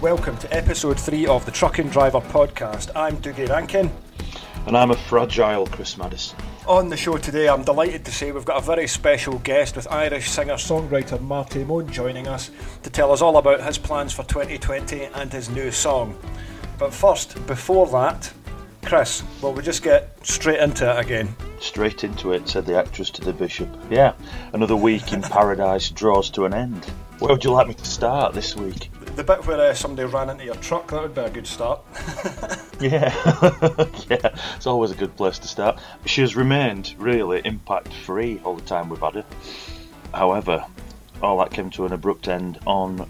welcome to episode 3 of the Truck and Driver podcast. I'm Dougie Rankin. And I'm a fragile Chris Madison. On the show today, I'm delighted to say we've got a very special guest with Irish singer songwriter Marty Mone joining us to tell us all about his plans for 2020 and his new song. But first, before that, Chris, will we just get straight into it again? Straight into it, said the actress to the bishop. Yeah, another week in paradise draws to an end. Where would you like me to start this week? The bit where uh, somebody ran into your truck, that would be a good start. yeah, yeah, it's always a good place to start. She has remained really impact free all the time we've had her. However, all that came to an abrupt end on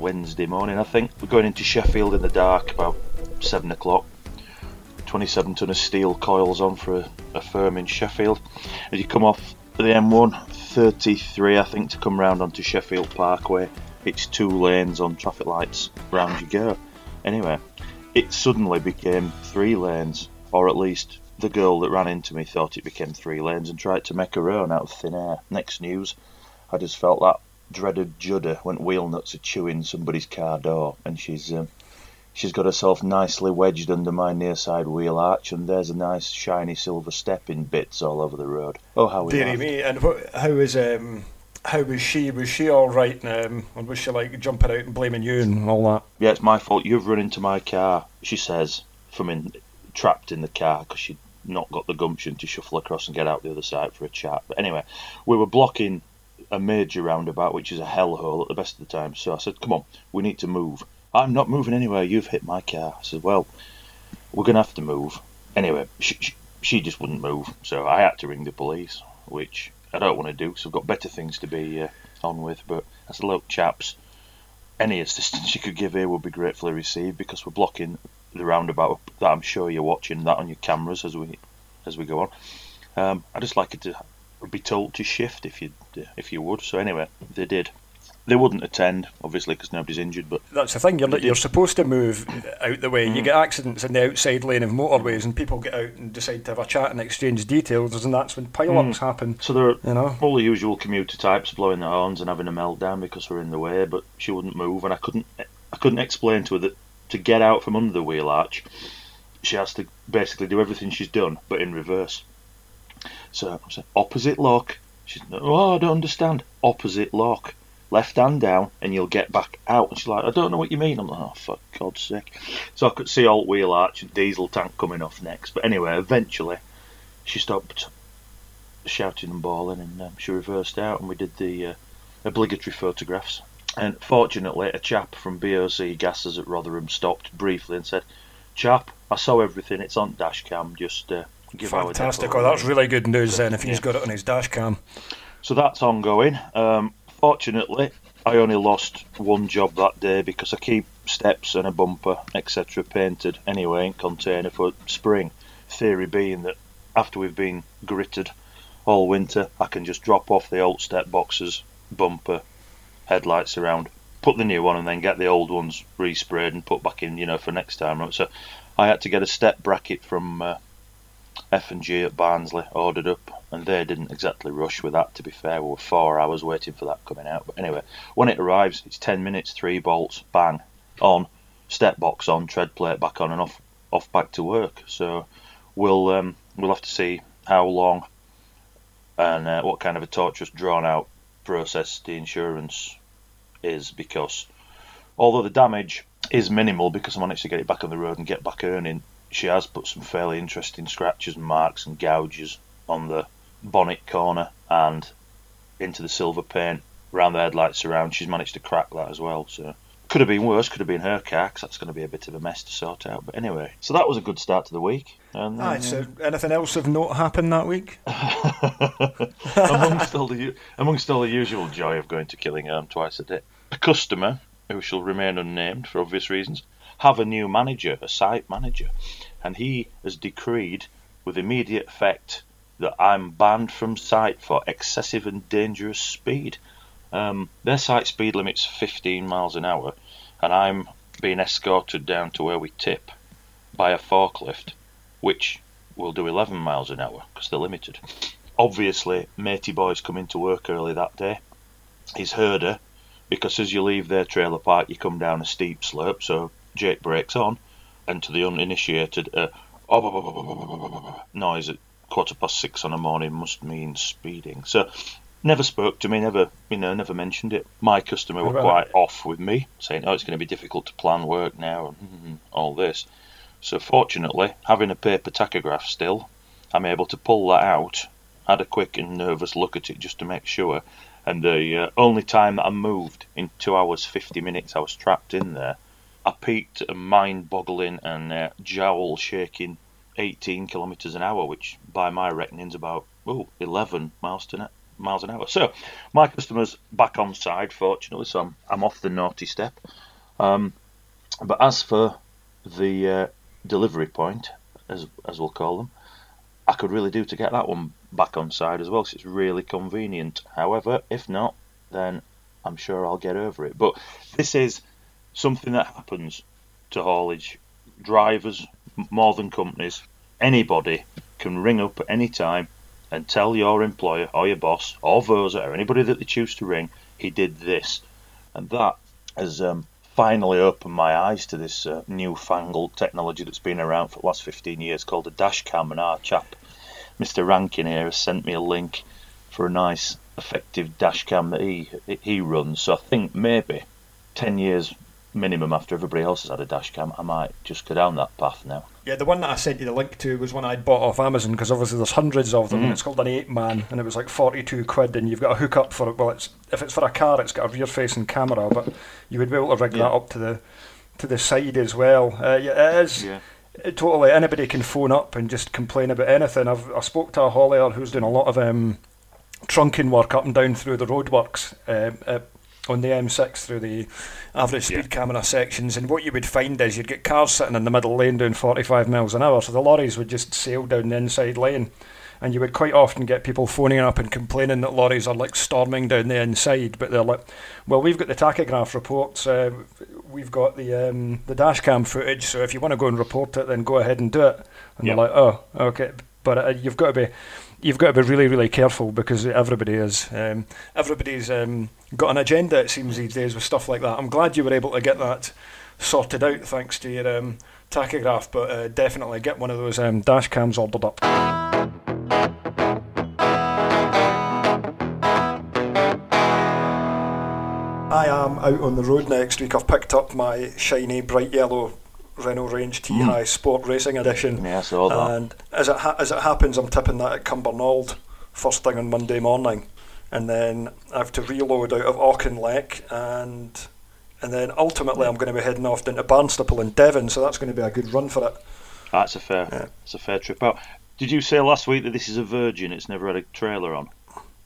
Wednesday morning, I think. We're going into Sheffield in the dark about 7 o'clock. 27 ton of steel coils on for a, a firm in Sheffield. As you come off the M1, 33 I think to come round onto Sheffield Parkway, it's two lanes on traffic lights, round you go. Anyway, it suddenly became three lanes, or at least the girl that ran into me thought it became three lanes and tried to make her own out of thin air. Next news, I just felt that dreaded Judder went wheel nuts a chewing somebody's car door, and she's um, she's got herself nicely wedged under my near side wheel arch, and there's a nice shiny silver step in bits all over the road. Oh, how we me! And how was um, how was she? Was she all right? Um, or was she like jumping out and blaming you and all that? Yeah, it's my fault. You've run into my car. She says from in trapped in the car because she'd not got the gumption to shuffle across and get out the other side for a chat. But anyway, we were blocking a major roundabout, which is a hellhole at the best of the time. So I said, "Come on, we need to move." I'm not moving anywhere. You've hit my car. I said, Well, we're going to have to move. Anyway, she, she, she, just wouldn't move. So I had to ring the police, which I don't want to do because I've got better things to be uh, on with. But I said, Look, chaps, any assistance you could give here would be gratefully received because we're blocking the roundabout that I'm sure you're watching that on your cameras as we as we go on. Um, I just like it to be told to shift if you if you would. So anyway, they did. They wouldn't attend, obviously, because nobody's injured. But that's the thing. You're you're supposed to move out the way. Mm. You get accidents in the outside lane of motorways, and people get out and decide to have a chat and exchange details, and that's when pile-ups mm. happen. So there are you know? all the usual commuter types blowing their horns and having a meltdown because we're in the way. But she wouldn't move, and I couldn't I couldn't explain to her that to get out from under the wheel arch, she has to basically do everything she's done, but in reverse. So I said, opposite lock. She's, oh, I don't understand. Opposite lock left hand down, and you'll get back out. And she's like, I don't know what you mean. I'm like, oh, for God's sake. So I could see alt wheel arch and diesel tank coming off next. But anyway, eventually, she stopped shouting and bawling, and um, she reversed out, and we did the uh, obligatory photographs. And fortunately, a chap from BOC Gases at Rotherham stopped briefly and said, Chap, I saw everything. It's on dash cam. Just uh, give out a Fantastic. Oh, that's really good news then if he's yeah. got it on his dash cam. So that's ongoing. Um, Fortunately, I only lost one job that day because I keep steps and a bumper, etc., painted anyway in container for spring. Theory being that after we've been gritted all winter, I can just drop off the old step boxes, bumper, headlights around, put the new on, and then get the old ones resprayed and put back in, you know, for next time. So I had to get a step bracket from uh, F and G at Barnsley ordered up, and they didn't exactly rush with that. To be fair, we were four hours waiting for that coming out. But anyway, when it arrives, it's ten minutes, three bolts, bang, on, step box on, tread plate back on, and off, off back to work. So we'll um, we'll have to see how long and uh, what kind of a torturous, drawn out process the insurance is, because although the damage is minimal because I managed to get it back on the road and get back earning she has put some fairly interesting scratches and marks and gouges on the bonnet corner and into the silver paint around the headlights around. She's managed to crack that as well. So could have been worse. Could have been her car because that's going to be a bit of a mess to sort out. But anyway, so that was a good start to the week. And, Aye, so uh, anything else of note happened that week? amongst all the amongst all the usual joy of going to Killingham twice a day, a customer who shall remain unnamed for obvious reasons have a new manager, a site manager, and he has decreed with immediate effect that I'm banned from site for excessive and dangerous speed. Um, their site speed limit's 15 miles an hour, and I'm being escorted down to where we tip by a forklift, which will do 11 miles an hour because they're limited. Obviously, matey boy's coming to work early that day. He's heard her because as you leave their trailer park, you come down a steep slope, so Jake brakes on, and to the uninitiated, uh, noise quarter past six on a morning must mean speeding. So never spoke to me, never you know, never mentioned it. My customer were quite off with me, saying, "Oh, it's going to be difficult to plan work now and all this." So fortunately, having a paper tachograph still, I'm able to pull that out, had a quick and nervous look at it just to make sure, and the uh, only time that I moved in two hours fifty minutes, I was trapped in there. I peaked a mind-boggling and uh, jowl-shaking 18 kilometres an hour, which by my reckoning is about oh, 11 miles to miles an hour. So my customer's back on side, fortunately, so I'm, I'm off the naughty step. Um, but as for the uh, delivery point, as as we'll call them, I could really do to get that one back on side as well, because it's really convenient. However, if not, then I'm sure I'll get over it. But this is something that happens to haulage drivers more than companies. Anybody can ring up at any time and tell your employer or your boss or Vosa or anybody that they choose to ring, he did this. And that has um, finally opened my eyes to this uh, newfangled technology that's been around for the last 15 years called a dash cam. And our chap, Mr. Rankin here, has sent me a link for a nice, effective dash cam that he, he runs. So I think maybe 10 years minimum after everybody else has had a dash cam, I might just go down that path now. Yeah, the one that I sent you the link to was one I'd bought off Amazon because obviously there's hundreds of them. Mm. And it's called an Apeman, and it was like forty-two quid, and you've got a hookup for it. Well, it's if it's for a car, it's got a rear-facing camera, but you would be able to rig yeah. that up to the to the side as well. Uh, yeah, it is. Yeah. It, totally, anybody can phone up and just complain about anything. I've I spoke to a haulier who's doing a lot of um, trunking work up and down through the roadworks uh, on the M6 through the average speed yeah. camera sections, and what you would find is you'd get cars sitting in the middle lane doing 45 miles an hour, so the lorries would just sail down the inside lane, and you would quite often get people phoning up and complaining that lorries are like storming down the inside, but they're like, well, we've got the tachograph reports, uh, we've got the um, the dashcam footage, so if you want to go and report it, then go ahead and do it. And yep. they're like, oh, okay, but uh, you've got to be you've got to be really, really careful because everybody is. Um, everybody's um, got an agenda, it seems, these days with stuff like that. I'm glad you were able to get that sorted out thanks to your um, tachograph, but uh, definitely get one of those um, dash cams ordered up. I am out on the road next week. I've picked up my shiny, bright yellow Renault Range T High mm. Sport Racing Edition. Yeah, I saw that. And as it ha- as it happens, I'm tipping that at Cumbernauld first thing on Monday morning, and then I have to reload out of Auchinleck, and and then ultimately I'm going to be heading off down to Barnstaple in Devon, so that's going to be a good run for it. That's a fair, yeah. that's a fair trip out. Did you say last week that this is a Virgin? It's never had a trailer on.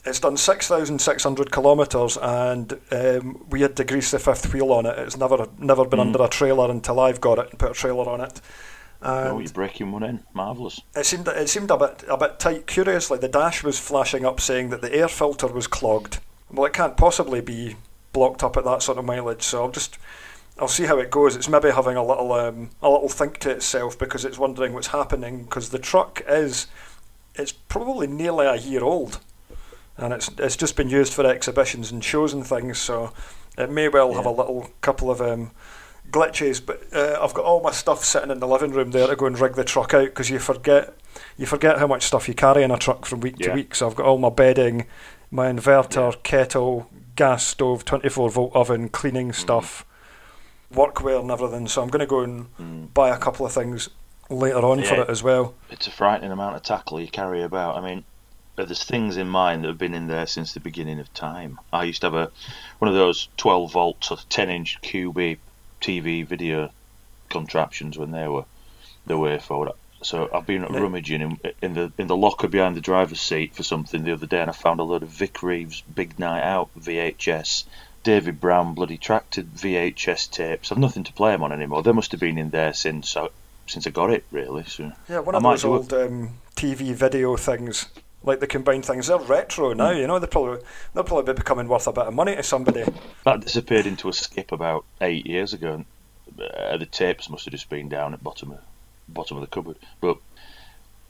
It's done 6,600 kilometres and um, we had to grease the fifth wheel on it. It's never never been mm. under a trailer until I've got it and put a trailer on it. And oh, you're breaking one in. Marvellous. It seemed, it seemed a bit, a bit tight. Curiously, the dash was flashing up saying that the air filter was clogged. Well, it can't possibly be blocked up at that sort of mileage, so I'll just I'll see how it goes. It's maybe having a little um, a little think to itself because it's wondering what's happening because the truck is it's probably nearly a year old and it's it's just been used for exhibitions and shows and things. So it may well yeah. have a little couple of um, glitches. But uh, I've got all my stuff sitting in the living room there to go and rig the truck out because you forget you forget how much stuff you carry in a truck from week yeah. to week. So I've got all my bedding, my inverter, yeah. kettle, gas stove, twenty four volt oven, cleaning mm. stuff, workwear and everything. So I'm going to go and mm. buy a couple of things later on for it as well. It's a frightening amount of tackle you carry about. I mean, there's things in mine that have been in there since the beginning of time. I used to have a one of those 12 volt or 10 inch QB TV video contraptions when they were the way forward. So I've been rummaging in, in, the in the locker behind the driver's seat for something the other day, and I found a load of Vic Reeves Big Night Out VHS, David Brown bloody tractor VHS tapes. I've nothing to play them on anymore. They must have been in there since I, since I got it, really. So yeah, one of those old um, TV video things like the combined things. They're retro now, you know. They probably they'll probably be becoming worth a bit of money to somebody. That disappeared into a skip about eight years ago. Uh, the tapes must have just been down at bottom of bottom of the cupboard. But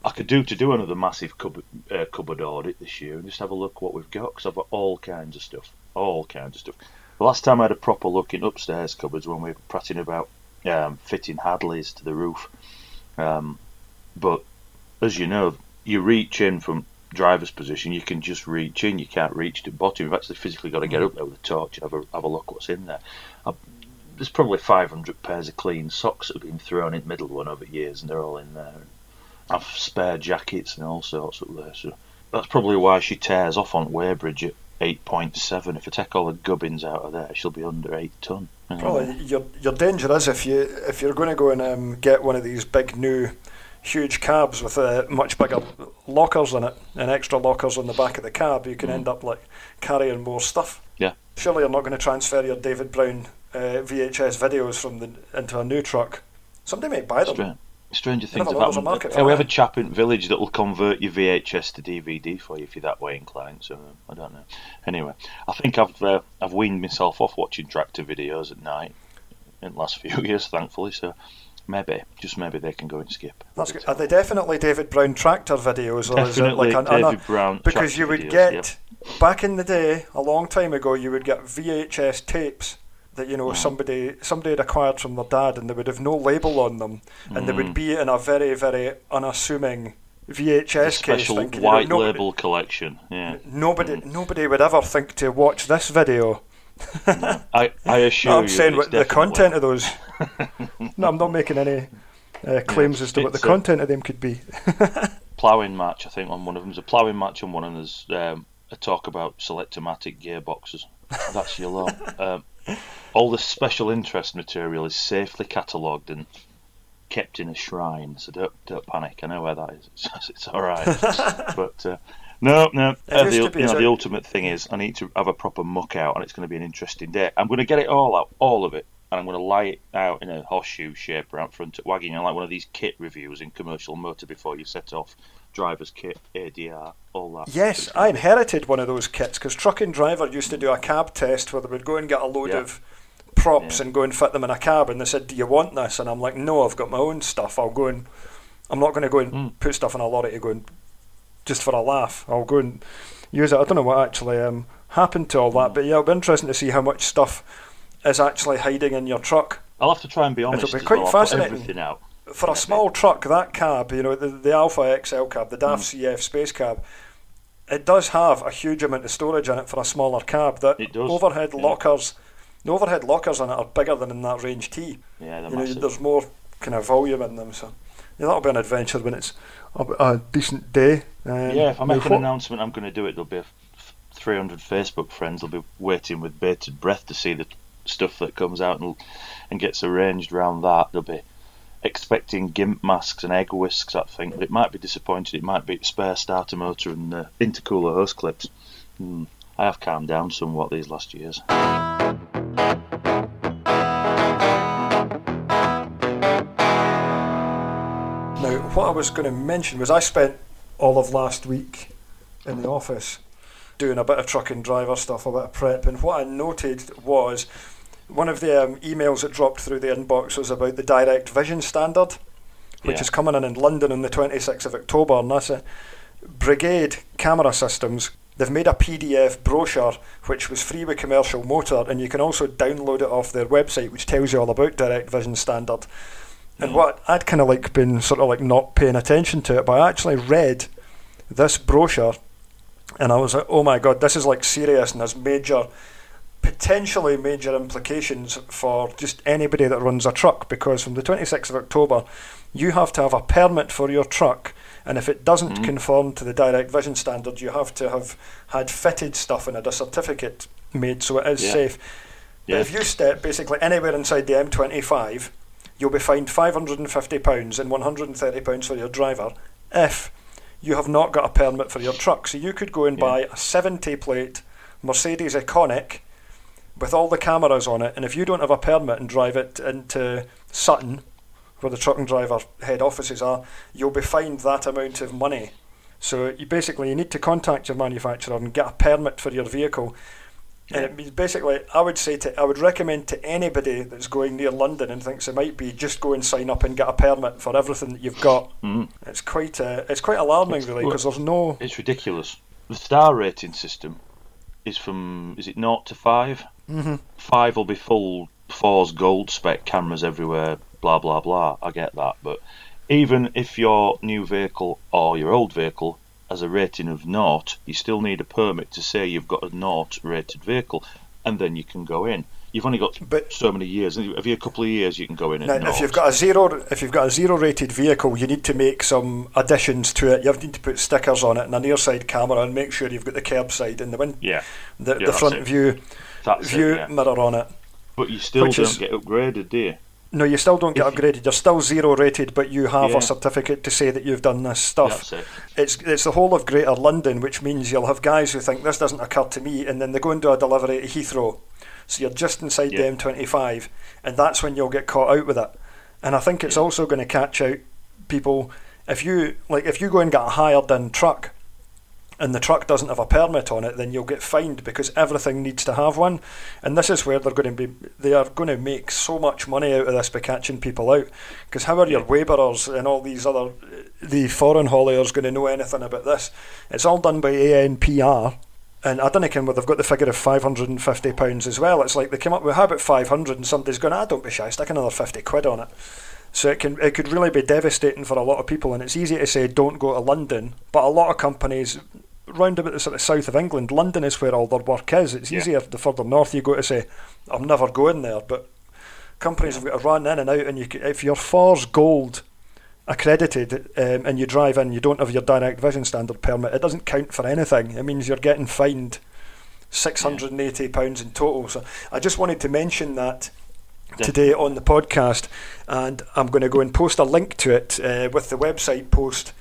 I could do to do another massive cupboard, uh, cupboard audit this year and just have a look what we've got because I've got all kinds of stuff, all kinds of stuff. The last time I had a proper look in upstairs cupboards when we were prating about um, fitting Hadleys to the roof. Um, but as you know, you reach in from driver's position, you can just reach in. You can't reach to the bottom. You've actually physically got to get mm. up there with a torch and have a, have a look what's in there. I, there's probably 500 pairs of clean socks that have been thrown in the middle one over years, and they're all in there. I've spare jackets and all sorts up there. So that's probably why she tears off on weighbridge at 8.7. If I take all the gubbins out of there, she'll be under 8 ton. Probably um, your your danger is if you if you're going to go and um, get one of these big new huge cabs with uh, much bigger lockers in it and extra lockers on the back of the cab, you can mm. end up like carrying more stuff. Yeah. Surely you're not going to transfer your David Brown uh, VHS videos from the into a new truck. Somebody might buy them. Strange. Stranger things have happened. Yeah, we have a chap in village that will convert your VHS to DVD for you if you're that way inclined. So I don't know. Anyway, I think I've uh, I've weaned myself off watching tractor videos at night in the last few years, thankfully. So maybe, just maybe, they can go and skip. That's good. Are they definitely David Brown tractor videos, or definitely is it like an, David Brown? Because you would videos, get back in the day, a long time ago, you would get VHS tapes that you know mm. somebody somebody had acquired from their dad, and they would have no label on them, and mm. they would mm. be in a very very unassuming VHS special case. Thinking, white you know, nobody, label collection. Yeah. Nobody mm. nobody would ever think to watch this video. I I assure no, I'm you. saying what the content of those. no, I'm not making any uh, claims yeah, as to what the content of them could be. ploughing match, I think, on one of them. There's a ploughing match on one, and there's um, a talk about Selectamatic gearboxes. That's your lot. Um, all the special interest material is safely catalogued and kept in a shrine, so don't don't panic. I know where that is. It's, it's all right. but uh, no, no. Uh, the, you know, the ultimate thing is I need to have a proper muck out, and it's going to be an interesting day. I'm going to get it all out, all of it, and I'm going to lie it out in a horseshoe shape around front at Wagging, you know, like one of these kit reviews in commercial motor before you set off driver's kit, ADR, all that. Yes, I inherited one of those kits because Truck and Driver used to do a cab test where they would go and get a load of props yeah. and go and fit them in a cab, and they said, "Do you want this?" And I'm like, "No, I've got my own stuff. I'll go and I'm not going to go and mm. put stuff in a lorry to go and just for a laugh. I'll go and use it. I don't know what actually um, happened to all that, mm. but yeah, it'll be interesting to see how much stuff is actually hiding in your truck. I'll have to try and be honest. It'll be quite well. fascinating. for a small truck, that cab, you know, the, the Alfa XL cab, the DAF mm. CF Space Cab, it does have a huge amount of storage in it for a smaller cab. That overhead yeah. lockers, the overhead lockers in it are bigger than in that range T. Yeah, you know, there's more kind of volume in them, so yeah, that'll be an adventure when it's a, a decent day. Um, yeah, if I make an announcement, I'm going to do it. There'll be 300 Facebook friends. will be waiting with bated breath to see the stuff that comes out and, and gets arranged around that. They'll be expecting gimp masks and egg whisks, I think, but it might be disappointed. It might be spare starter motor and uh, intercooler hose clips. Hmm. I have calmed down somewhat these last years. What I was going to mention was I spent all of last week in the office doing a bit of truck and driver stuff, a bit of prep, and what I noted was one of the um, emails that dropped through the inbox was about the Direct Vision standard, which yeah. is coming in in London on the 26th of October, and that's a Brigade Camera Systems. They've made a PDF brochure which was free with commercial motor, and you can also download it off their website, which tells you all about Direct Vision standard. And what I'd kind of like been sort of like not paying attention to it, but I actually read this brochure, and I was like, oh my god, this is like serious and there's major potentially major implications for just anybody that runs a truck because from the 26th of October, you have to have a permit for your truck. And if it doesn't mm-hmm. conform to the direct vision standard, you have to have had fitted stuff and had a certificate made so it is yeah. safe. Yeah. But if you step basically anywhere inside the M25, you'll be fined £550 and £130 for your driver if you have not got a permit for your truck. So you could go and yeah. buy a 70 plate Mercedes Econic with all the cameras on it, and if you don't have a permit and drive it into Sutton, where the truck and driver head offices are, you'll be fined that amount of money. So you basically you need to contact your manufacturer and get a permit for your vehicle. And it means basically, I would say to, I would recommend to anybody that's going near London and thinks it might be, just go and sign up and get a permit for everything that you've got. Mm. It's quite, uh, it's quite alarming, it's, really, because there's no. It's ridiculous. The star rating system is from, is it naught to five? Mm-hmm. Five will be full FORS Gold spec cameras everywhere, blah blah blah. I get that, but even if your new vehicle or your old vehicle has a rating of naught, you still need a permit to say you've got a naught rated vehicle, and then you can go in. You've only got but, so many years. Every couple of years, you can go in. Now, if you've got a zero, if you've got a zero-rated vehicle, you need to make some additions to it. You need to put stickers on it and a near-side camera, and make sure you've got the curbside and the wind, yeah, the, yeah, the front it. view, that's view it, yeah. mirror on it. But you still don't is, get upgraded, do you? No, you still don't get if upgraded. You're still zero rated, but you have yeah. a certificate to say that you've done this stuff. It. It's it's the whole of Greater London, which means you'll have guys who think this doesn't occur to me, and then they go and do a delivery to Heathrow. So you're just inside yeah. the M25, and that's when you'll get caught out with it. And I think it's yeah. also going to catch out people if you like if you go and get a hired in truck and the truck doesn't have a permit on it, then you'll get fined because everything needs to have one. And this is where they're going to be, they are going to make so much money out of this by catching people out. Because how are your labourers and all these other, the foreign hauliers going to know anything about this? It's all done by ANPR. And I don't know whether they've got the figure of £550 as well. It's like they came up with, how about 500 and somebody's going, ah, don't be shy, stick another 50 quid on it. So it can it could really be devastating for a lot of people, and it's easy to say don't go to London, but a lot of companies round about the sort of south of England, London is where all their work is. It's yeah. easier the further north you go to say, I'm never going there. But companies have got to run in and out, and you, if you're FORS Gold accredited um, and you drive in, you don't have your direct vision standard permit, it doesn't count for anything. It means you're getting fined £680 in total. So I just wanted to mention that today on the podcast, and I'm going to go and post a link to it uh, with the website post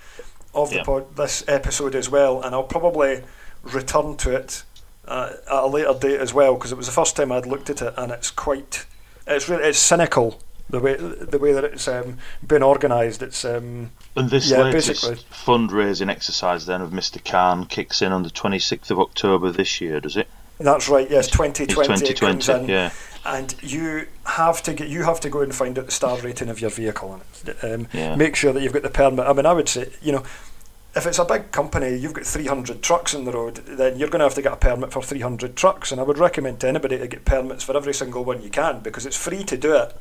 of the pod, this episode as well, and I'll probably return to it uh, at a later date as well because it was the first time I'd looked at it, and it's quite, it's really, it's cynical the way the way that it's um, been organised. It's um, and this yeah, latest basically. fundraising exercise then of Mr. Khan kicks in on the 26th of October this year, does it? That's right. Yes, 2020. It's 2020. yeah and you have to get you have to go and find out the star rating of your vehicle and um, yeah. make sure that you've got the permit. I mean, I would say you know. If it's a big company, you've got 300 trucks in the road, then you're going to have to get a permit for 300 trucks. And I would recommend to anybody to get permits for every single one you can because it's free to do it.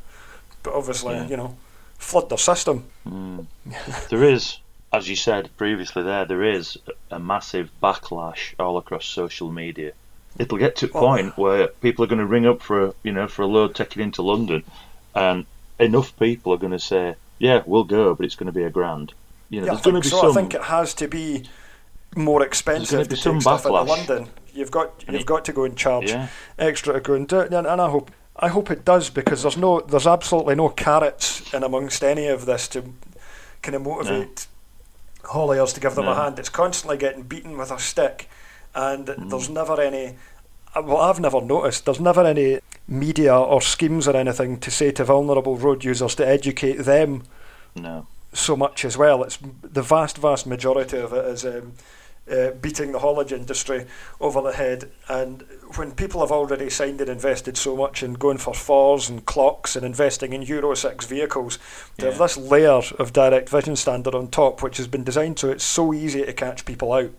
But obviously, yeah. you know, flood their system. Mm. there is, as you said previously, there there is a massive backlash all across social media it'll get to a point oh. where people are going to ring up for a, you know for a load taking into London, and enough people are going to say, "Yeah, we'll go," but it's going to be a grand. You know, yeah, there's going to be so. some. I think it has to be more expensive to take stuff into London. You've got you've got to go and charge yeah. extra to go and do it, and, and I hope I hope it does because there's no there's absolutely no carrots in amongst any of this to kind of motivate no. hauliers to give them no. a hand. It's constantly getting beaten with a stick and mm. there's never any. Well, I've never noticed. There's never any media or schemes or anything to say to vulnerable road users to educate them. No. So much as well. It's the vast, vast majority of it is um, uh, beating the haulage industry over the head. And when people have already signed and invested so much in going for FORS and clocks and investing in Euro 6 vehicles, to yeah. have this layer of direct vision standard on top, which has been designed so it's so easy to catch people out.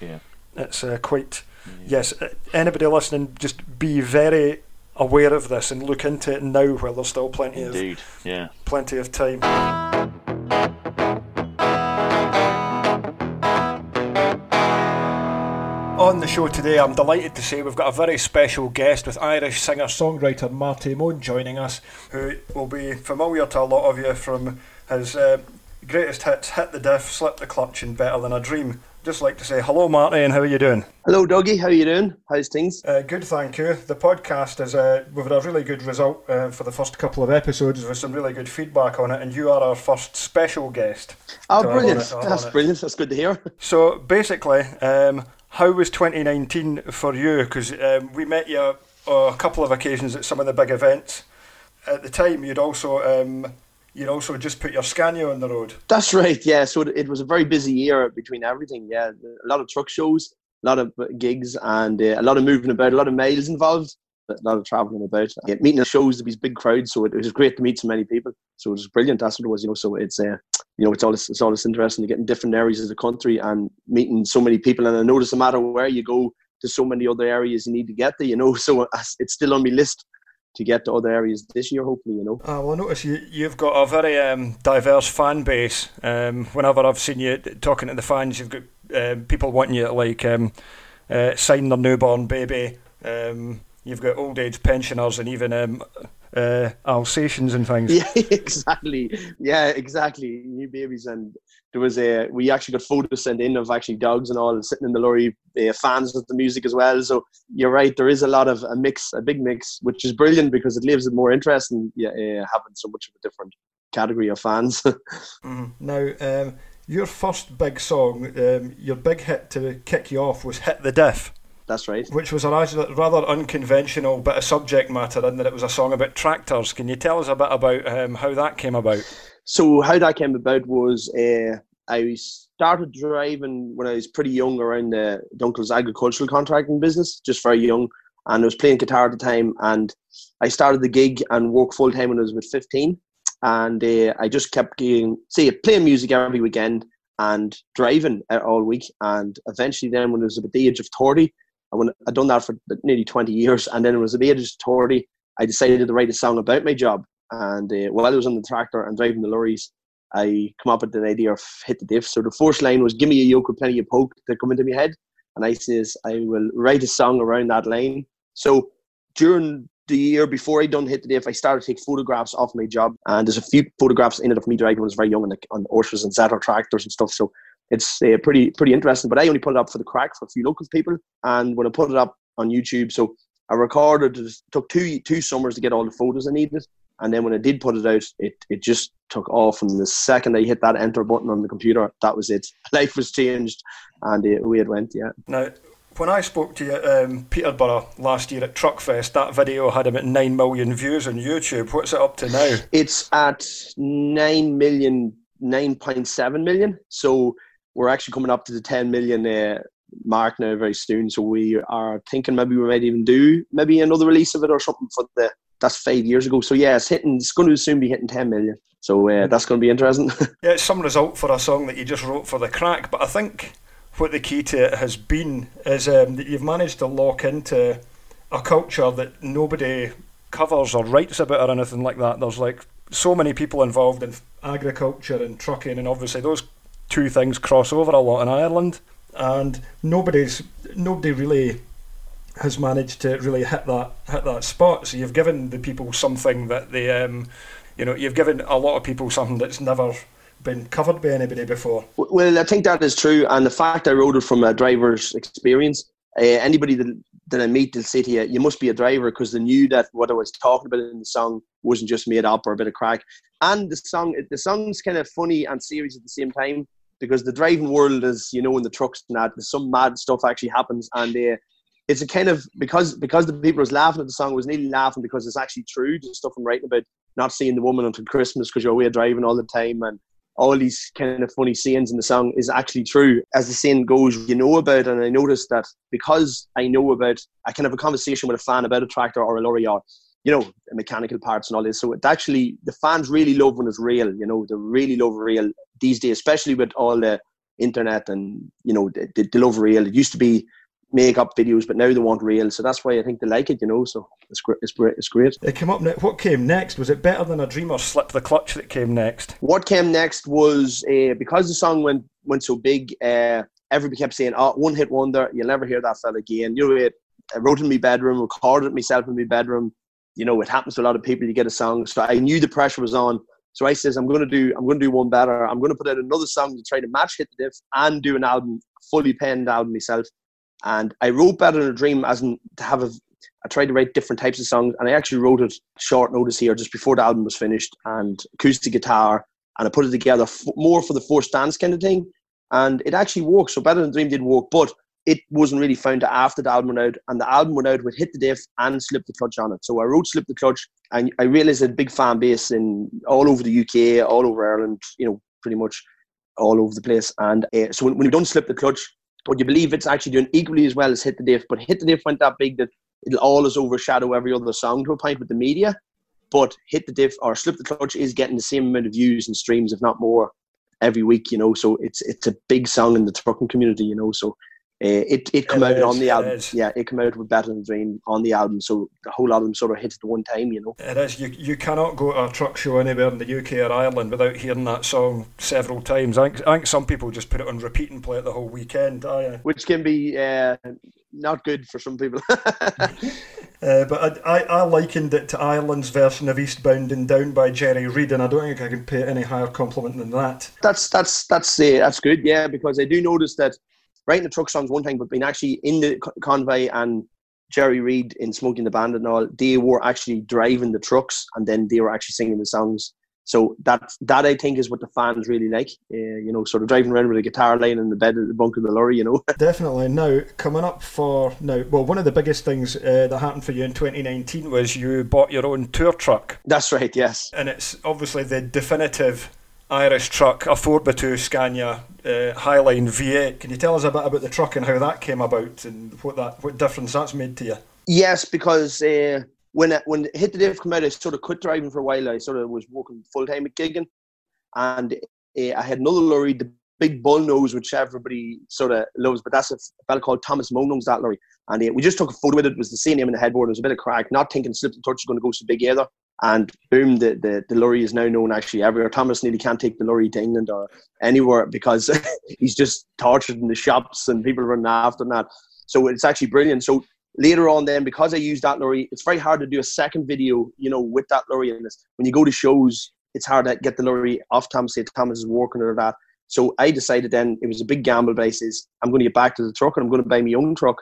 Yeah. It's uh, quite yes. Uh, anybody listening, just be very aware of this and look into it now while there's still plenty Indeed. of yeah plenty of time. On the show today, I'm delighted to say we've got a very special guest with Irish singer songwriter Marty Mone joining us, who will be familiar to a lot of you from his uh, greatest hits Hit the Diff, Slip the Clutch, and Better Than a Dream just like to say hello, Marty, and how are you doing? Hello, Dougie. How are you doing? How's things? Uh, good, thank you. The podcast is uh, we've had a really good result uh, for the first couple of episodes with some really good feedback on it, and you are our first special guest. Oh, brilliant! It, That's brilliant. That's good to hear. So basically, um, how was 2019 for you? Because um, we met you a couple of occasions at some of the big events. At the time, you'd also um, you also just put your Scania on the road. That's right. Yeah. So it was a very busy year between everything. Yeah, a lot of truck shows, a lot of gigs, and uh, a lot of moving about, a lot of mails involved, a lot of traveling about, yeah, meeting at shows, these big crowds. So it, was great to meet so many people. So it was brilliant. That's what it was. You know. So it's uh, you know, it's always it's always interesting to get in different areas of the country and meeting so many people. And I notice no matter where you go, to so many other areas you need to get there, you know. So it's still on my list to get to other areas this year, hopefully, you know. Uh, well, I notice you, you've got a very um, diverse fan base. Um, whenever I've seen you talking to the fans, you've got um, people wanting you to like um, uh, sign their newborn baby. Um, you've got old age pensioners and even um, uh, Alsatians and things. Yeah, exactly. Yeah, exactly. New babies, and there was a. We actually got photos sent in of actually dogs and all sitting in the lorry. Uh, fans of the music as well. So you're right. There is a lot of a mix, a big mix, which is brilliant because it leaves it more interesting. Yeah, uh, having so much of a different category of fans. mm. Now, um, your first big song, um, your big hit to kick you off was "Hit the Diff." That's right. Which was a rather unconventional bit of subject matter in that it was a song about tractors. Can you tell us a bit about um, how that came about? So how that came about was uh, I started driving when I was pretty young around the uncle's agricultural contracting business, just very young, and I was playing guitar at the time. And I started the gig and worked full time when I was about fifteen, and uh, I just kept getting see playing music every weekend and driving all week. And eventually, then when I was about the age of thirty, I went, I'd done that for nearly 20 years. And then it was at the age of 30, I decided to write a song about my job. And uh, while I was on the tractor and driving the lorries, I come up with the idea of hit the diff. So the first line was "Give me a yoke with plenty of poke" that come into my head, and I says I will write a song around that line. So during the year before I done hit the diff, I started to take photographs of my job, and there's a few photographs in it of me driving when I was very young on, the, on Oshas and Zetor tractors and stuff. So it's uh, pretty pretty interesting. But I only put it up for the crack for a few local people, and when I put it up on YouTube, so I recorded. It took two two summers to get all the photos I needed, and then when I did put it out, it it just took off. And the second I hit that enter button on the computer, that was it. Life was changed, and uh, away it went. Yeah. Now, when I spoke to you um, Peterborough last year at Truckfest, that video had about nine million views on YouTube. What's it up to now? It's at nine million, nine point seven million. So we're actually coming up to the 10 million uh, mark now very soon. So we are thinking maybe we might even do maybe another release of it or something for the. That's five years ago. So yeah, it's hitting. It's going to soon be hitting 10 million. So uh, that's going to be interesting. yeah, it's some result for a song that you just wrote for the crack. But I think what the key to it has been is um, that you've managed to lock into a culture that nobody covers or writes about or anything like that. There's like so many people involved in agriculture and trucking, and obviously those two things cross over a lot in Ireland, and nobody's nobody really has managed to really hit that hit that spot. So you've given the people something that they, um, you know, you've given a lot of people something that's never been covered by anybody before. Well, I think that is true, and the fact I wrote it from a driver's experience. Uh, anybody that, that I meet, they'll say to you, "You must be a driver," because they knew that what I was talking about in the song wasn't just made up or a bit of crack. And the song, the song's kind of funny and serious at the same time because the driving world is, you know, in the trucks and that, some mad stuff actually happens. And uh, it's a kind of, because because the people was laughing at the song, was nearly laughing because it's actually true, the stuff I'm writing about not seeing the woman until Christmas because you're away driving all the time and all these kind of funny scenes in the song is actually true. As the saying goes, you know about, and I noticed that because I know about, I can have a conversation with a fan about a tractor or a lorry or you know, mechanical parts and all this. So it actually, the fans really love when it's real, you know, they really love real these days, especially with all the internet and, you know, they, they love real. It used to be make up videos, but now they want real. So that's why I think they like it, you know. So it's great. It's great. It's great. It came up. Ne- what came next? Was it better than a dream or slip the clutch that came next? What came next was uh, because the song went went so big. Uh, everybody kept saying, "Oh, one hit wonder. You'll never hear that fella again." You know, it, I wrote in my bedroom, recorded it myself in my bedroom you know, it happens to a lot of people. You get a song, so I knew the pressure was on. So I says, I'm going to do, I'm going to do one better. I'm going to put out another song to try to match hit the diff and do an album, fully penned album myself. And I wrote Better Than a Dream as in to have a. I tried to write different types of songs, and I actually wrote it short notice here, just before the album was finished, and acoustic guitar, and I put it together f- more for the first dance kind of thing, and it actually worked. So Better Than Dream did work, but it wasn't really found after the album went out, and the album went out with Hit the Diff and Slip the Clutch on it. So I wrote Slip the Clutch, and I realized a big fan base in all over the UK, all over Ireland, you know, pretty much all over the place. And uh, so when, when you don't Slip the Clutch, would you believe it's actually doing equally as well as Hit the Diff? But Hit the Diff went that big that it'll always overshadow every other song to a point with the media. But Hit the Diff or Slip the Clutch is getting the same amount of views and streams, if not more, every week. You know, so it's it's a big song in the trucking community. You know, so it it come It out is, on the album. is. Yeah, it come out with Better Than Dream on the album, so the whole album sort of hits at one time, you know. It is. You, you cannot go to a truck show anywhere in the UK or Ireland without hearing that song several times. I think, I think some people just put it on repeat and play it the whole weekend. Which can be uh, not good for some people. Uh, but I, I, I likened it to Ireland's version of Eastbound and Down by Jerry Reed, and I don't think I can pay any higher compliment than that. that's that's that's uh, that's good, yeah, because I do notice that writing the truck songs one thing, but being actually in the co- convoy and Jerry Reed in Smokey and the Bandit and all, they were actually driving the trucks and then they were actually singing the songs. So that that I think is what the fans really like. Uh, you know, sort of driving around with a guitar laying in the bed of the bunk of the lorry. You know. Definitely. Now, coming up for now, well, one of the biggest things uh, that happened for you in 2019 was you bought your own tour truck, That's right. Yes. and it's obviously the definitive Irish truck, a 4x2 Scania uh, Highline V8. Can you tell us a bit about the truck and how that came about and what that what difference that's made to you? Yes, because uh, when it, when Hit the Diff came out, I sort of quit driving for a while. I sort of was working full time at Gigan, and uh, I had another lorry, the big bull nose, which everybody sort of loves. But that's a fella called Thomas Mone that lorry, and uh, we just took a photo with it. It was the same name in the headboard. There was a bit of crack, not thinking Slip and Touch is going to go so big either. And boom, the, the, the lorry is now known actually everywhere. Thomas nearly can't take the lorry to England or anywhere because he's just tortured in the shops and people running after that. So it's actually brilliant. So later on then because I used that lorry, it's very hard to do a second video, you know, with that lorry in this. When you go to shows, it's hard to get the lorry off Thomas, say Thomas is working or that. So I decided then it was a big gamble basis. I'm going to get back to the truck and I'm going to buy my own truck.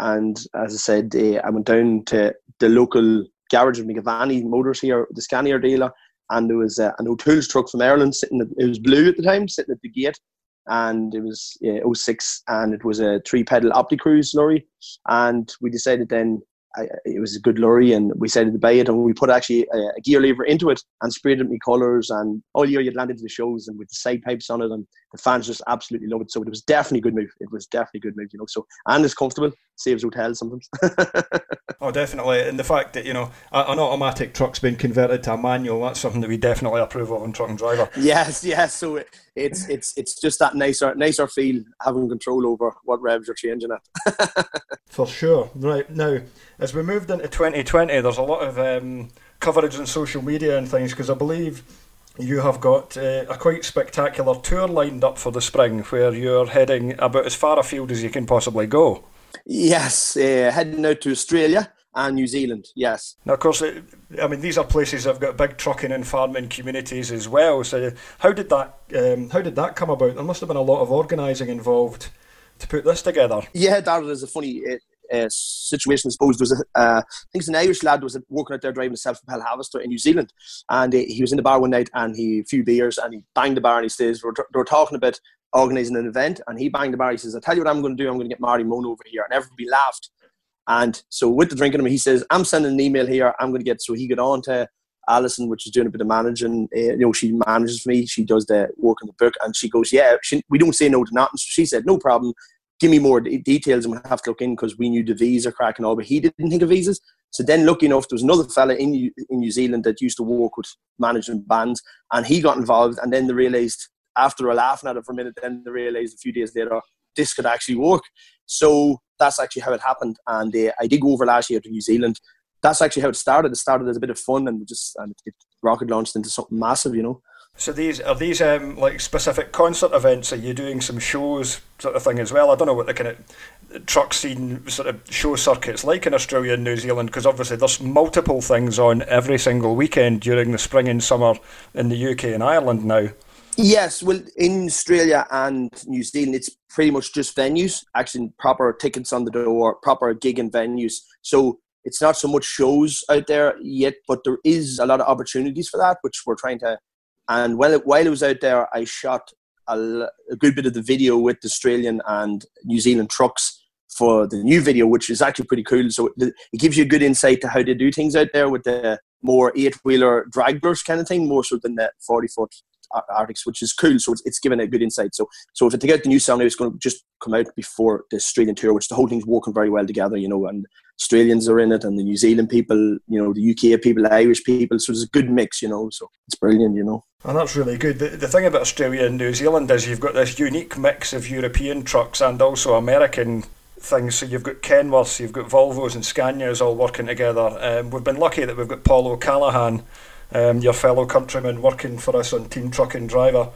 And as I said, uh, I went down to the local garage of McGavani Motors here, the Scania dealer, and there was uh, an O'Toole's truck from Ireland sitting. At, it was blue at the time, sitting at the gate, and it was yeah, 06, and it was a three pedal OptiCruise lorry. And we decided then I, it was a good lorry, and we decided to buy it, and we put actually a, a gear lever into it and sprayed it with colours. And all year you'd land into the shows and with the side pipes on it, and the fans just absolutely loved it. So it was definitely a good move. It was definitely a good move, you know. So and it's comfortable, saves hotels sometimes. Oh, definitely. And the fact that, you know, an automatic truck's been converted to a manual, that's something that we definitely approve of on Truck and Driver. yes, yes. So it, it's it's it's just that nicer nicer feel having control over what revs you're changing at. For sure. Right. Now, as we moved into 2020, there's a lot of um, coverage on social media and things because I believe you have got uh, a quite spectacular tour lined up for the spring where you're heading about as far afield as you can possibly go. yes, uh, heading out to Australia and New Zealand. Yes. Now, of course, it, I mean these are places that have got big trucking and farming communities as well. So, how did that um, how did that come about? There must have been a lot of organising involved to put this together. Yeah, that is a funny uh, uh, situation. I suppose there was a, uh, I think it's an Irish lad was working out there driving a self-propelled harvester in New Zealand, and uh, he was in the bar one night and he a few beers and he banged the bar and he says we're, were talking about organising an event and he banged the bar. He says, I'll tell you what I'm going to do. I'm going to get Marty Mone over here," and everybody laughed. And so with the drinking him, he says, "I'm sending an email here. I'm going to get." So he got on to Alison, which is doing a bit of managing. Uh, you know, she manages me. She does the work in the book, and she goes, "Yeah, she, we don't say no to nothing." So she said, "No problem. Give me more de- details, and we'll have to look in because we knew the visa crack and all, but he didn't think of visas." So then, lucky enough, there was another fella in New- in New Zealand that used to work with management bands, and he got involved. And then they realised, after a laughing at it for a minute, then they realised a few days later this could actually work. So that's actually how it happened. And uh, I did go over last year to New Zealand. That's actually how it started. It started as a bit of fun, and just and it rocket launched into something massive, you know. So these are these um, like specific concert events? Are you doing some shows sort of thing as well? I don't know what the kind of truck scene sort of show circuits like in Australia and New Zealand because obviously there's multiple things on every single weekend during the spring and summer in the UK and Ireland now. Yes, well, in Australia and New Zealand, it's pretty much just venues, actually proper tickets on the door, proper gig and venues. So it's not so much shows out there yet, but there is a lot of opportunities for that, which we're trying to. And while while I was out there, I shot a good bit of the video with the Australian and New Zealand trucks for the new video, which is actually pretty cool. So it, gives you a good insight to how they do things out there with the more eight wheeler drag brush kind of thing, more so than the 40 foot artists, which is cool. So it's, it's given a good insight. So so if to get the new song, it's going to just come out before the Australian tour, which the whole thing's working very well together, you know, and Australians are in it, and the New Zealand people, you know, the UK people, the Irish people. So it's a good mix, you know. So it's brilliant, you know. And that's really good. The, the thing about Australia and New Zealand is you've got this unique mix of European trucks and also American things. So you've got Kenworths, you've got Volvos and Scanias all working together. Um, we've been lucky that we've got Paul O'Callaghan, um, your fellow countryman, working for us on Team Truck and Driver.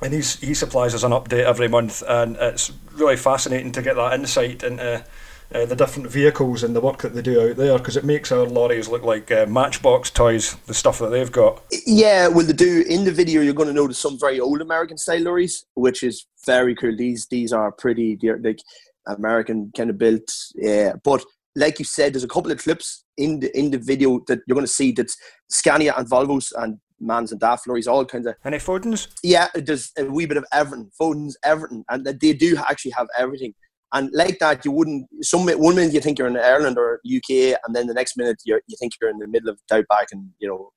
And he's, he supplies us an update every month, and it's really fascinating to get that insight into uh, the different vehicles and the work that they do out there because it makes our lorries look like uh, Matchbox toys, the stuff that they've got. Yeah, well, they do. In the video, you're going to notice some very old American style lorries, which is very cool. These these are pretty, they're like American kind of built. Yeah, but like you said, there's a couple of clips in the in the video that you're going to see that Scania and Volvos and Mans and DAF lorries, all kinds of. Any Fodens? Yeah, there's a wee bit of everything. Fodens, everything, and they do actually have everything. And like that, you wouldn't. Some one minute you think you're in Ireland or UK, and then the next minute you you think you're in the middle of the outback and you know,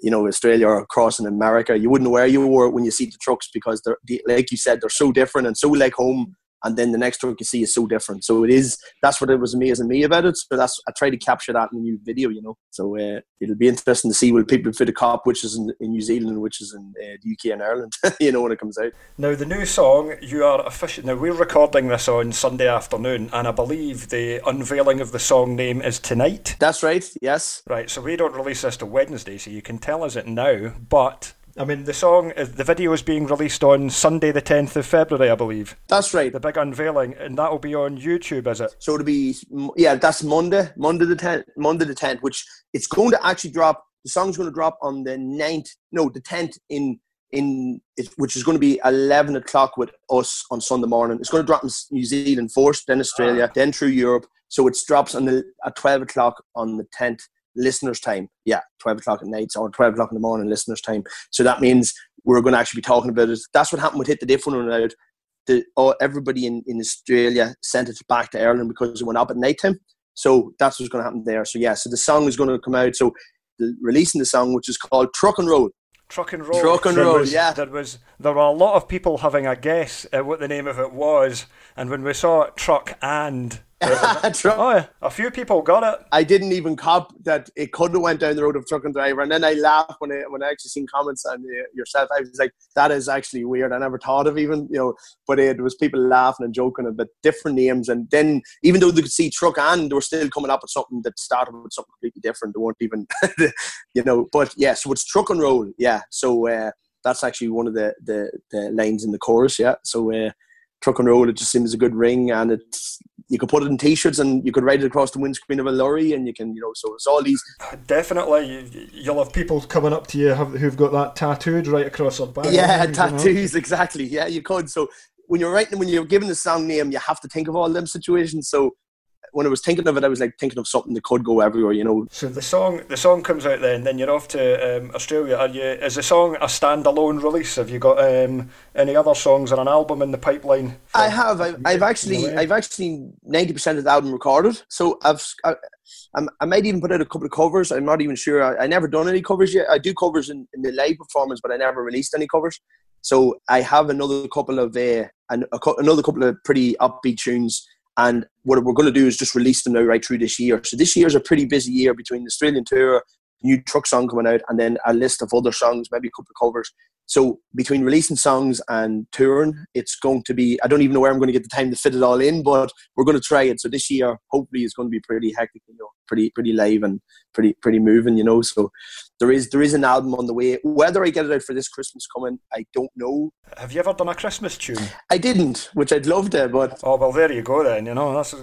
you know Australia or across in America. You wouldn't know where you were when you see the trucks because they're like you said they're so different and so like home and then the next truck you see is so different. So it is that's what it was amazing me about it. So that's I try to capture that in the new video, you know. So uh, it'll be interesting to see will people fit a cop, which is in, in New Zealand, which is in uh, the UK and Ireland, you know, when it comes out. Now the new song you are official. Now we're recording this on Sunday afternoon, and I believe the unveiling of the song name is tonight. That's right. Yes. Right. So we don't release this till Wednesday, so you can tell us it now, but I mean, the song, the video is being released on Sunday, the 10th of February, I believe. That's right. The big unveiling, and that will be on YouTube, is it? So it'll be, yeah, that's Monday, Monday the 10th, Monday the 10th, which it's going to actually drop. The song's going to drop on the 9th, no, the 10th in in which is going to be 11 o'clock with us on Sunday morning. It's going to drop in New Zealand first, then Australia, ah. then through Europe. So it drops on the, at 12 o'clock on the 10th listeners' time. Yeah, 12 o'clock at night or 12 o'clock in the morning, listeners' time. So that means we're going to actually be talking about it. That's what happened with Hit the Diff when out. The, oh, everybody in, in Australia sent it back to Ireland because it went up at night time. So that's what's going to happen there. So, yeah, so the song is going to come out. So, the, releasing the song, which is called Truck and Roll. Truck and Roll. Truck and Roll, yeah. There was there were a lot of people having a guess at what the name of it was, and when we saw Truck and oh, yeah. a few people got it. I didn't even cop that it could have went down the road of truck and driver, and then I laughed when I when I actually seen comments on yourself. I was like, that is actually weird. I never thought of even you know, but it was people laughing and joking about different names, and then even though they could see truck and they were still coming up with something that started with something completely different. They weren't even, you know. But yeah, so it's truck and roll. Yeah, so uh, that's actually one of the, the the lines in the chorus. Yeah, so. Uh, truck and roll. It just seems a good ring, and it's you could put it in t-shirts and you could write it across the windscreen of a lorry, and you can you know so it's all these. Definitely, you'll have people coming up to you who've got that tattooed right across their back. Yeah, tattoos exactly. Yeah, you could. So when you're writing, when you're giving the song name, you have to think of all them situations. So when I was thinking of it, I was like thinking of something that could go everywhere, you know. So the song, the song comes out then, then you're off to um, Australia. Are you? Is the song a standalone release? Have you got um, any other songs or an album in the pipeline? I have. I've, I've actually, I've actually ninety percent of the album recorded. So I've, I, I, might even put out a couple of covers. I'm not even sure. I, I never done any covers yet. I do covers in, in the live performance, but I never released any covers. So I have another couple of uh, an, a, another couple of pretty upbeat tunes and what we're going to do is just release them now right through this year. So this year is a pretty busy year between the Australian tour, new truck song coming out, and then a list of other songs, maybe a couple of covers. So between releasing songs and touring, it's going to be. I don't even know where I'm going to get the time to fit it all in, but we're going to try it. So this year, hopefully, is going to be pretty hectic, you know, pretty pretty live and pretty pretty moving, you know. So there is there is an album on the way. Whether I get it out for this Christmas coming, I don't know. Have you ever done a Christmas tune? I didn't, which I'd love to, but oh well, there you go then. You know that's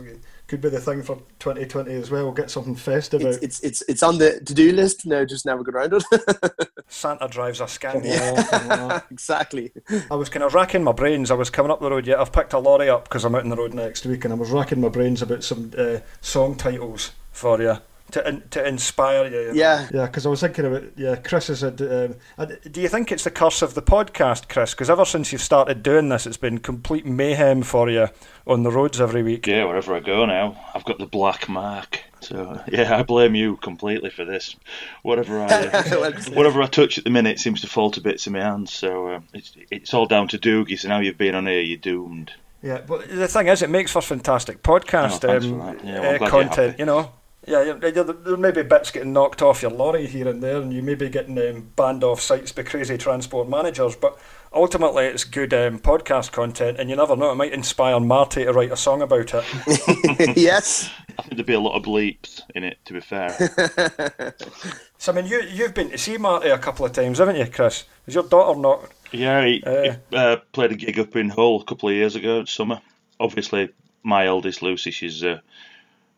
could be the thing for 2020 as well. We'll get something festive it's, It's, it's it's on the to do list now. Just never got around it. Santa drives a Scania. exactly. I was kind of racking my brains. I was coming up the road yet. I've picked a lorry up because I'm out on the road next week, and I was racking my brains about some uh, song titles for you to to inspire you. Yeah, yeah. Because I was thinking about yeah, Chris is said. Um, do you think it's the curse of the podcast, Chris? Because ever since you've started doing this, it's been complete mayhem for you on the roads every week. Yeah, wherever I go now, I've got the black mark. So yeah, I blame you completely for this. Whatever I uh, whatever I touch at the minute seems to fall to bits in my hands. So uh, it's it's all down to Dougie. So now you've been on here, you're doomed. Yeah, but the thing is, it makes for fantastic podcast oh, um, yeah, well, uh, content. You know, yeah, there may be bits getting knocked off your lorry here and there, and you may be getting um, banned off sites by crazy transport managers. But ultimately, it's good um, podcast content, and you never know; it might inspire Marty to write a song about it. yes, I think there'd be a lot of bleeps in it. To be fair. so I mean, you you've been to see Marty a couple of times, haven't you, Chris? Is your daughter not? Yeah, he, uh, he uh, played a gig up in Hull a couple of years ago, in summer. Obviously, my eldest Lucy, she's a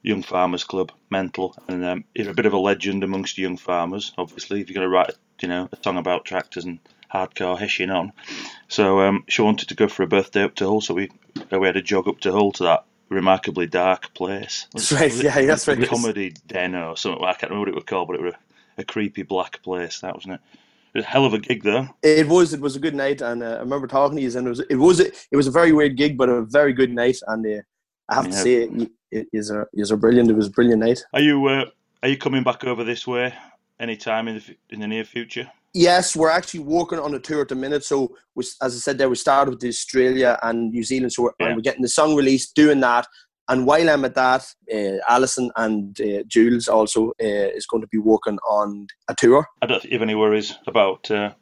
young farmers club, mental, and um, he's a bit of a legend amongst young farmers. Obviously, if you're going to write, you know, a song about tractors and hardcore hishing on, so um, she wanted to go for a birthday up to Hull, so we uh, we had a jog up to Hull to that remarkably dark place. That's right, yeah, that's right. Comedy den or something. I can't remember what it was called, but it was a, a creepy black place. That wasn't it. It was a hell of a gig, though. It was. It was a good night, and uh, I remember talking to you, and it was. It was. A, it was a very weird gig, but a very good night. And uh, I have yeah. to say, it, it is a is a brilliant. It was a brilliant night. Are you uh, Are you coming back over this way anytime in the in the near future? Yes, we're actually working on a tour at the minute. So, we, as I said, there we started with Australia and New Zealand. So, we're, yeah. we're getting the song released, doing that, and while I'm at that, uh, Alison and uh, Jules also uh, is going to be working on a tour. I don't have any worries about uh,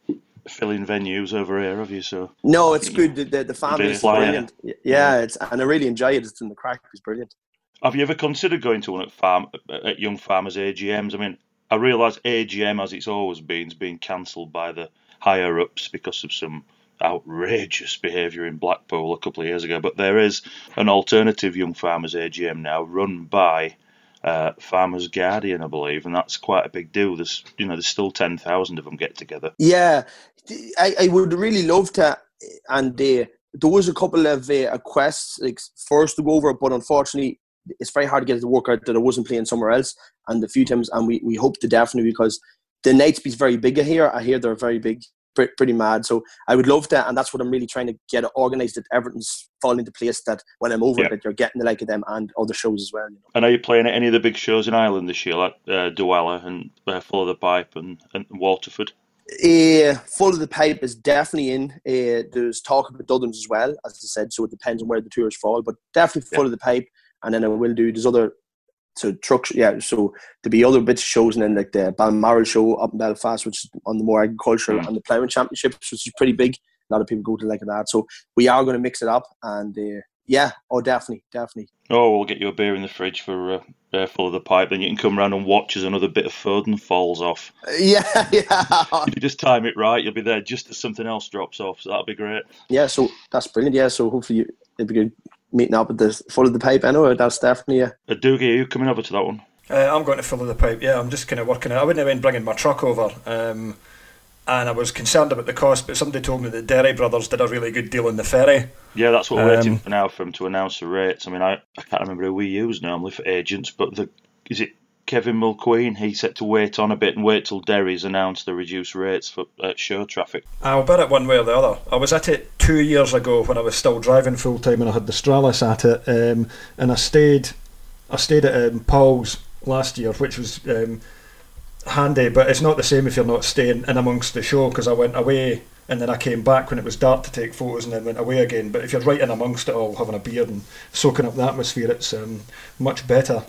filling venues over here, have you? So no, it's good. The, the, the family is brilliant. Yeah, yeah, it's and I really enjoy it. It's in the crack. It's brilliant. Have you ever considered going to one at farm at young farmers AGMs? I mean, I realise AGM, as it's always been, is being cancelled by the higher ups because of some outrageous behaviour in Blackpool a couple of years ago. But there is an alternative Young Farmers AGM now run by uh, Farmers Guardian, I believe, and that's quite a big deal. There's you know there's still ten thousand of them get together. Yeah, I, I would really love to, and uh, there was a couple of uh, quests like first to go over, but unfortunately. It's very hard to get it to work out that I wasn't playing somewhere else, and a few times, and we, we hope to definitely because the nights be very big here. I hear they're very big pretty mad. So I would love that, and that's what I'm really trying to get organised. That everything's falling into place. That when I'm over, yeah. that you're getting the like of them and other shows as well. You know? And are you playing at any of the big shows in Ireland this year, like uh, and uh, Full of the Pipe and, and Waterford? Uh, Full of the Pipe is definitely in. Uh, there's talk about Dudham's as well, as I said. So it depends on where the tours fall, but definitely Full yeah. of the Pipe. And then I will do. There's other so trucks, yeah. So to be other bits of shows, and then like the Balmoral show up in Belfast, which is on the more agricultural, mm. and the ploughing championships, which is pretty big. A lot of people go to like that. So we are going to mix it up, and uh, yeah, oh, definitely, definitely. Oh, we'll get you a beer in the fridge for uh, uh, full of the pipe. Then you can come round and watch as another bit of Foden falls off. Yeah, yeah. if you just time it right, you'll be there just as something else drops off. So that'll be great. Yeah, so that's brilliant. Yeah, so hopefully it'll be good meeting up at the full of the pipe. I know that's definitely yeah. Uh, Dougie, are you coming over to that one? Uh, I'm going to fill of the pipe. Yeah, I'm just kind of working it. I wouldn't have been bringing my truck over, um, and I was concerned about the cost. But somebody told me that Derry Brothers did a really good deal on the ferry. Yeah, that's what we're um, waiting for now for him to announce the rates. I mean, I, I can't remember who we use normally for agents, but the is it Kevin Mulqueen, he said to wait on a bit and wait till Derry's announced the reduced rates for uh, show traffic. I'll bet it one way or the other. I was at it two years ago when I was still driving full time and I had the Stralis at it, um, and I stayed, I stayed at um, Paul's last year, which was um, handy, but it's not the same if you're not staying in amongst the show because I went away and then I came back when it was dark to take photos and then went away again. But if you're right in amongst it all, having a beer and soaking up the atmosphere, it's um, much better.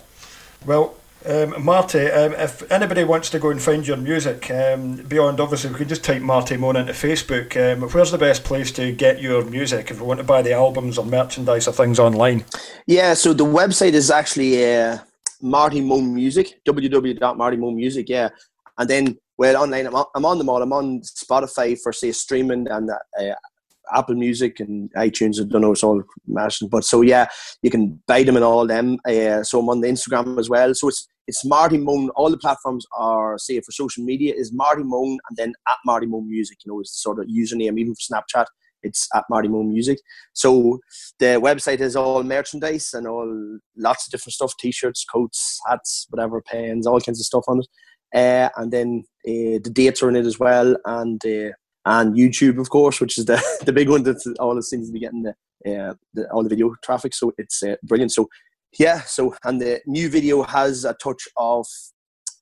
Well, um, Marty, um, if anybody wants to go and find your music, um, beyond obviously, we can just type Marty Mone into Facebook. Um, where's the best place to get your music if we want to buy the albums or merchandise or things online? Yeah, so the website is actually uh, Marty Mone Music, www.martymonemusic, yeah. And then, well, online, I'm on, I'm on them all. I'm on Spotify for, say, streaming and uh, Apple Music and iTunes. I don't know, it's all mashed. But so yeah, you can buy them and all them. Uh, so I'm on the Instagram as well. So it's it's Marty Mone. All the platforms are say for social media is Marty Mone and then at Marty Mone Music. You know, is the sort of username even for Snapchat. it's at Marty Mone Music. So the website is all merchandise and all lots of different stuff: t-shirts, coats, hats, whatever, pens, all kinds of stuff on it. Uh, and then uh, the dates are in it as well, and uh, and YouTube, of course, which is the the big one that all seems to be getting the, uh, the, all the video traffic. So it's uh, brilliant. So yeah, so and the new video has a touch of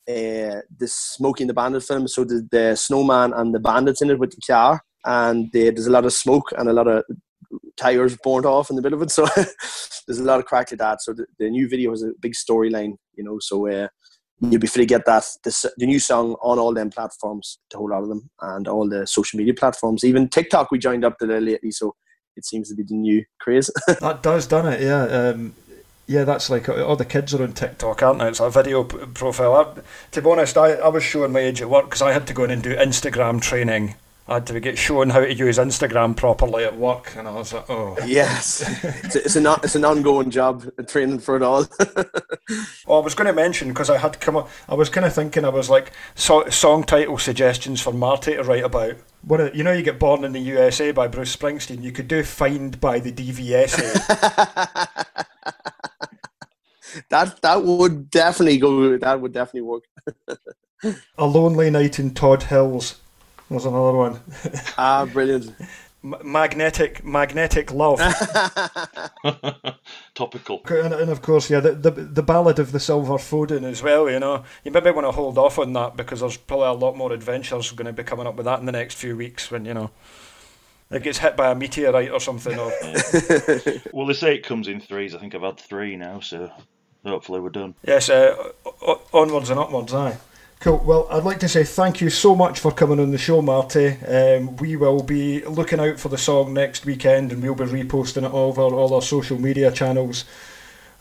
uh, the Smokey and the Bandit film. So the, the snowman and the bandits in it with the car, and there's a lot of smoke and a lot of tires burnt off in the middle of it. So there's a lot of crack that. So the, the new video has a big storyline, you know. So uh, you'll be free to get that this, the new song on all them platforms, the whole lot of them, and all the social media platforms. Even TikTok, we joined up to there lately, so it seems to be the new craze. that does, doesn't it? Yeah. Um, yeah, that's like all the kids are on TikTok, aren't they? It's a video profile. I, to be honest, I, I was showing my age at work because I had to go in and do Instagram training I had to get shown how to use Instagram properly at work, and I was like, "Oh, yes, it's, a, it's an it's an ongoing job, training for it all." oh, I was going to mention because I had come, up, I was kind of thinking, I was like, so, song title suggestions for Marty to write about. What you know, you get born in the USA by Bruce Springsteen. You could do "Fined by the DVSA." that that would definitely go. That would definitely work. a lonely night in Todd Hills. Was another one. ah, brilliant. magnetic, magnetic love. Topical. And, and, of course, yeah, the, the the ballad of the silver Foden as well. You know, you maybe want to hold off on that because there's probably a lot more adventures going to be coming up with that in the next few weeks when you know it gets hit by a meteorite or something. Or well, they say it comes in threes. I think I've had three now, so hopefully we're done. Yes, uh, onwards and upwards. Aye. Cool. Well, I'd like to say thank you so much for coming on the show, Marty. Um, we will be looking out for the song next weekend and we'll be reposting it over all our social media channels.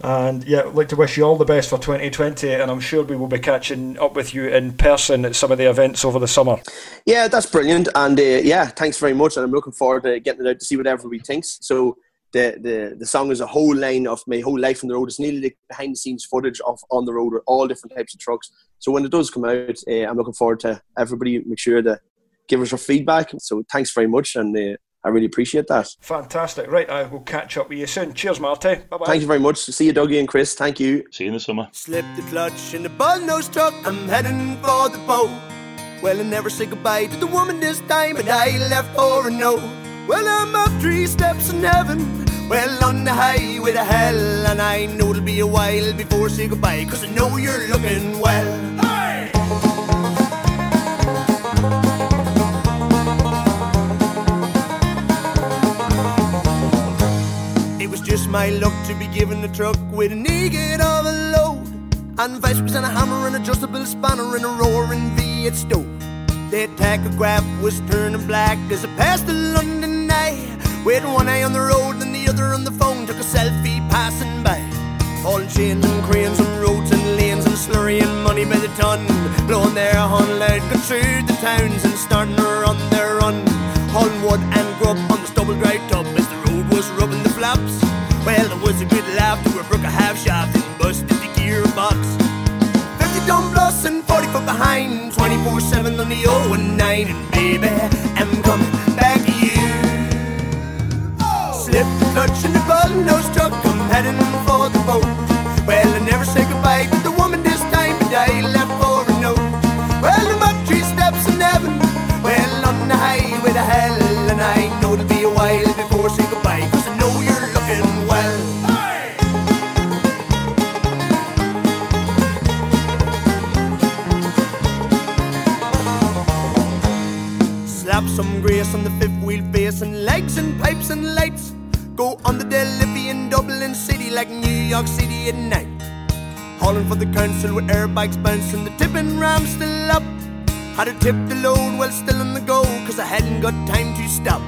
And yeah, I'd like to wish you all the best for 2020, and I'm sure we will be catching up with you in person at some of the events over the summer. Yeah, that's brilliant. And uh, yeah, thanks very much. And I'm looking forward to getting it out to see what everybody thinks. So the, the the song is a whole line of my whole life on the road. It's nearly like behind the scenes footage of on the road with all different types of trucks. So when it does come out, uh, I'm looking forward to everybody make sure to give us your feedback. So thanks very much, and uh, I really appreciate that. Fantastic. Right, I will catch up with you soon. Cheers, Marty. Bye bye. Thank you very much. See you, Dougie and Chris. Thank you. See you in the summer. Slip the clutch in the bullnose truck. I'm heading for the boat. Well, I never say goodbye to the woman this time, but I left for a note. Well, I'm up three steps in heaven. Well, on the highway to hell, and I know it'll be a while before I say goodbye, cause I know you're looking well. Hey! It was just my luck to be given the truck with a naked of a load. And vice was and a hammer, and an adjustable spanner, and a roaring V8 stove. The tachograph was turning black as I passed the London night. With one eye on the road and the other on the phone, took a selfie passing by. Hauling chains and cranes on roads and lanes and slurrying money by the ton. Blowing their horn loud, go through the towns and starting to run their run. Hauling wood and grub on the stubble dry tub as the road was rubbing the flaps. Well, it was a good laugh to a brook a half shaft and busted the gearbox. 50 ton plus and 40 foot behind, 24 7 on the 0 and 9. And baby, I'm coming slip the clutch in the button nose truck. I'm heading for the boat. Well, I never say goodbye to the woman this time, but I left for a note. Well, I'm up three steps in heaven. Well, on the highway to hell, At night. Hauling for the council with airbikes bouncing, the tipping ram still up. Had to tip the load while still on the go, cause I hadn't got time to stop.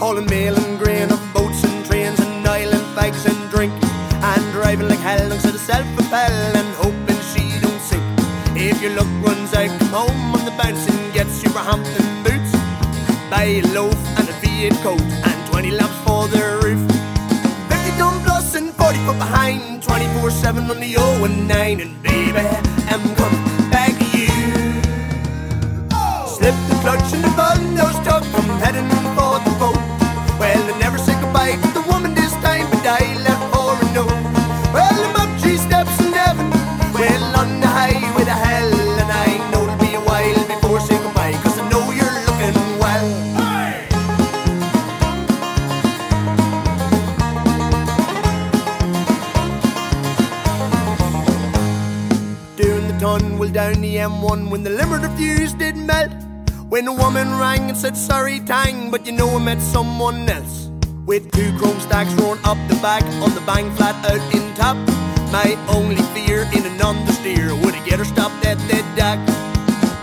Hauling mail and grain of boats and trains and oil and and drink. And driving like hell instead of self-propel and hoping she don't sink. If your luck runs out, come home on the bounce and get super Hampton boots. Buy a loaf and a V8 coat and 20 lamps for the roof. 40 foot behind. 24 7 on the 0 and 9. And baby, I'm coming back to you. Slip the clutch in the button, nose tuck. The M1 when the limiter fuse did melt. When the woman rang and said, sorry, tang, but you know I met someone else. With two chrome stacks roaring up the back on the bang flat out in top. My only fear in an understeer would I get her stopped at that dock.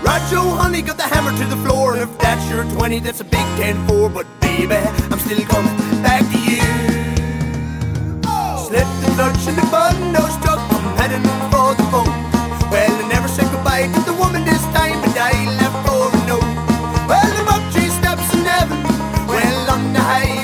Rojo, honey, got the hammer to the floor, and if that's your 20, that's a big 10 4. But baby, I'm still coming back to you. Slip the clutch and the button, no struck, I'm heading for the phone. Well, said goodbye to the woman this time, but I left for a note. Well, I'm up three steps in heaven, well, on the highway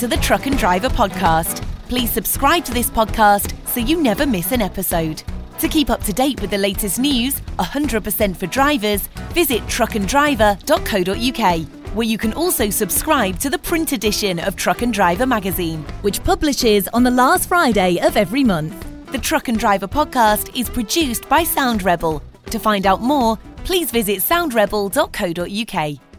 to the Truck and Driver podcast. Please subscribe to this podcast so you never miss an episode. To keep up to date with the latest news, 100% for drivers, visit truckanddriver.co.uk, where you can also subscribe to the print edition of Truck and Driver magazine. which publishes on the last Friday of every month. The Truck and Driver podcast is produced by Sound Rebel. To find out more, please visit soundrebel.co.uk.